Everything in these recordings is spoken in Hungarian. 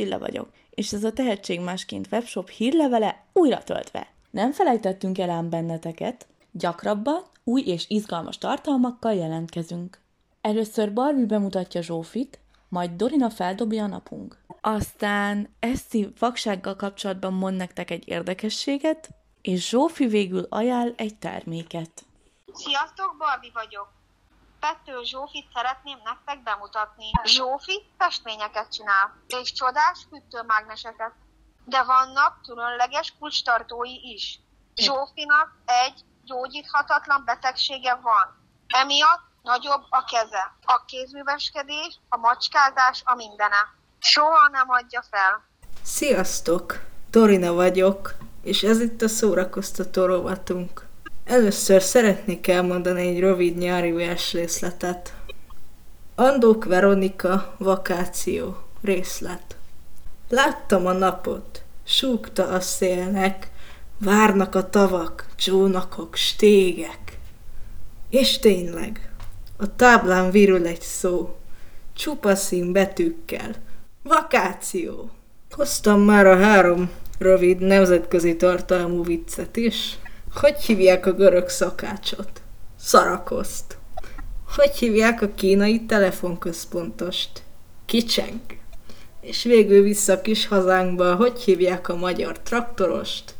Csilla vagyok, és ez a Tehetség Másként webshop hírlevele újra töltve. Nem felejtettünk el ám benneteket, gyakrabban új és izgalmas tartalmakkal jelentkezünk. Először Barbie bemutatja Zsófit, majd Dorina feldobja a napunk. Aztán Eszi vaksággal kapcsolatban mond nektek egy érdekességet, és Zsófi végül ajánl egy terméket. Sziasztok, Barbie vagyok. Pettő Zsófit szeretném nektek bemutatni. Zsófi festményeket csinál, és csodás hűtőmágneseket. De vannak különleges kulcstartói is. Zsófinak egy gyógyíthatatlan betegsége van. Emiatt nagyobb a keze, a kézműveskedés, a macskázás, a mindene. Soha nem adja fel. Sziasztok! Dorina vagyok, és ez itt a szórakoztató rovatunk. Először szeretnék elmondani egy rövid nyári versrészletet. Andók Veronika, vakáció, részlet. Láttam a napot, súgta a szélnek, várnak a tavak, csónakok, stégek. És tényleg, a táblán virül egy szó, csupa szín betűkkel. Vakáció! Hoztam már a három rövid nemzetközi tartalmú viccet is. Hogy hívják a görög szakácsot? Szarakoszt. Hogy hívják a kínai telefonközpontost? Kicseng. És végül vissza kis hazánkba, hogy hívják a magyar traktorost?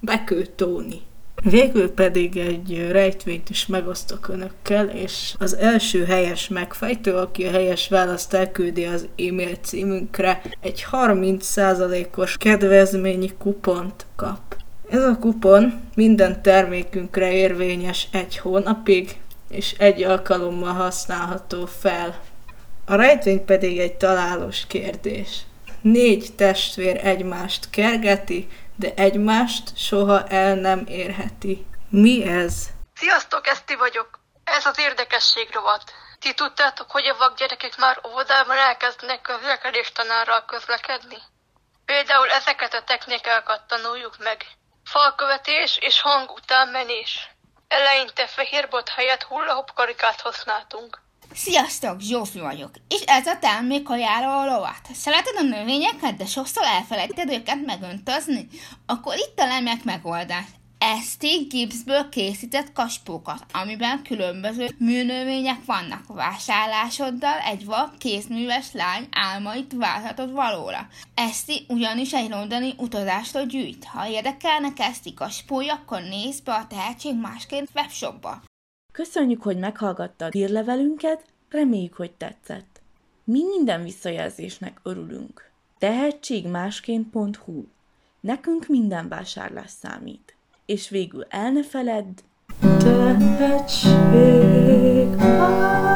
Bekő Tóni. Végül pedig egy rejtvényt is megosztok önökkel, és az első helyes megfejtő, aki a helyes választ elküldi az e-mail címünkre, egy 30%-os kedvezményi kupont kap. Ez a kupon minden termékünkre érvényes egy hónapig, és egy alkalommal használható fel. A rejtvény pedig egy találós kérdés. Négy testvér egymást kergeti, de egymást soha el nem érheti. Mi ez? Sziasztok, Eszti vagyok. Ez az érdekesség rovat. Ti tudtátok, hogy a vakgyerekek már óvodában elkezdenek közlekedés tanárral közlekedni? Például ezeket a technikákat tanuljuk meg. Falkövetés és hang után menés. Eleinte fehérbot helyett hullahop karikát használtunk. Sziasztok, Zsófi vagyok, és ez a termék a lovat. Szereted a növényeket, de sokszor elfelejted őket megöntözni? Akkor itt a lemek megoldás. Eszti gipszből készített kaspókat, amiben különböző műnövények vannak. Vásárlásoddal egy vak kézműves lány álmait válthatod valóra. Eszti ugyanis egy londoni utazástól gyűjt. Ha érdekelnek Eszti kaspója, akkor nézz be a tehetség másként webshopba. Köszönjük, hogy meghallgattad hírlevelünket, reméljük, hogy tetszett. Mi minden visszajelzésnek örülünk. Tehetségmásként.hu Nekünk minden vásárlás számít és végül el ne feledd, tehetség áll.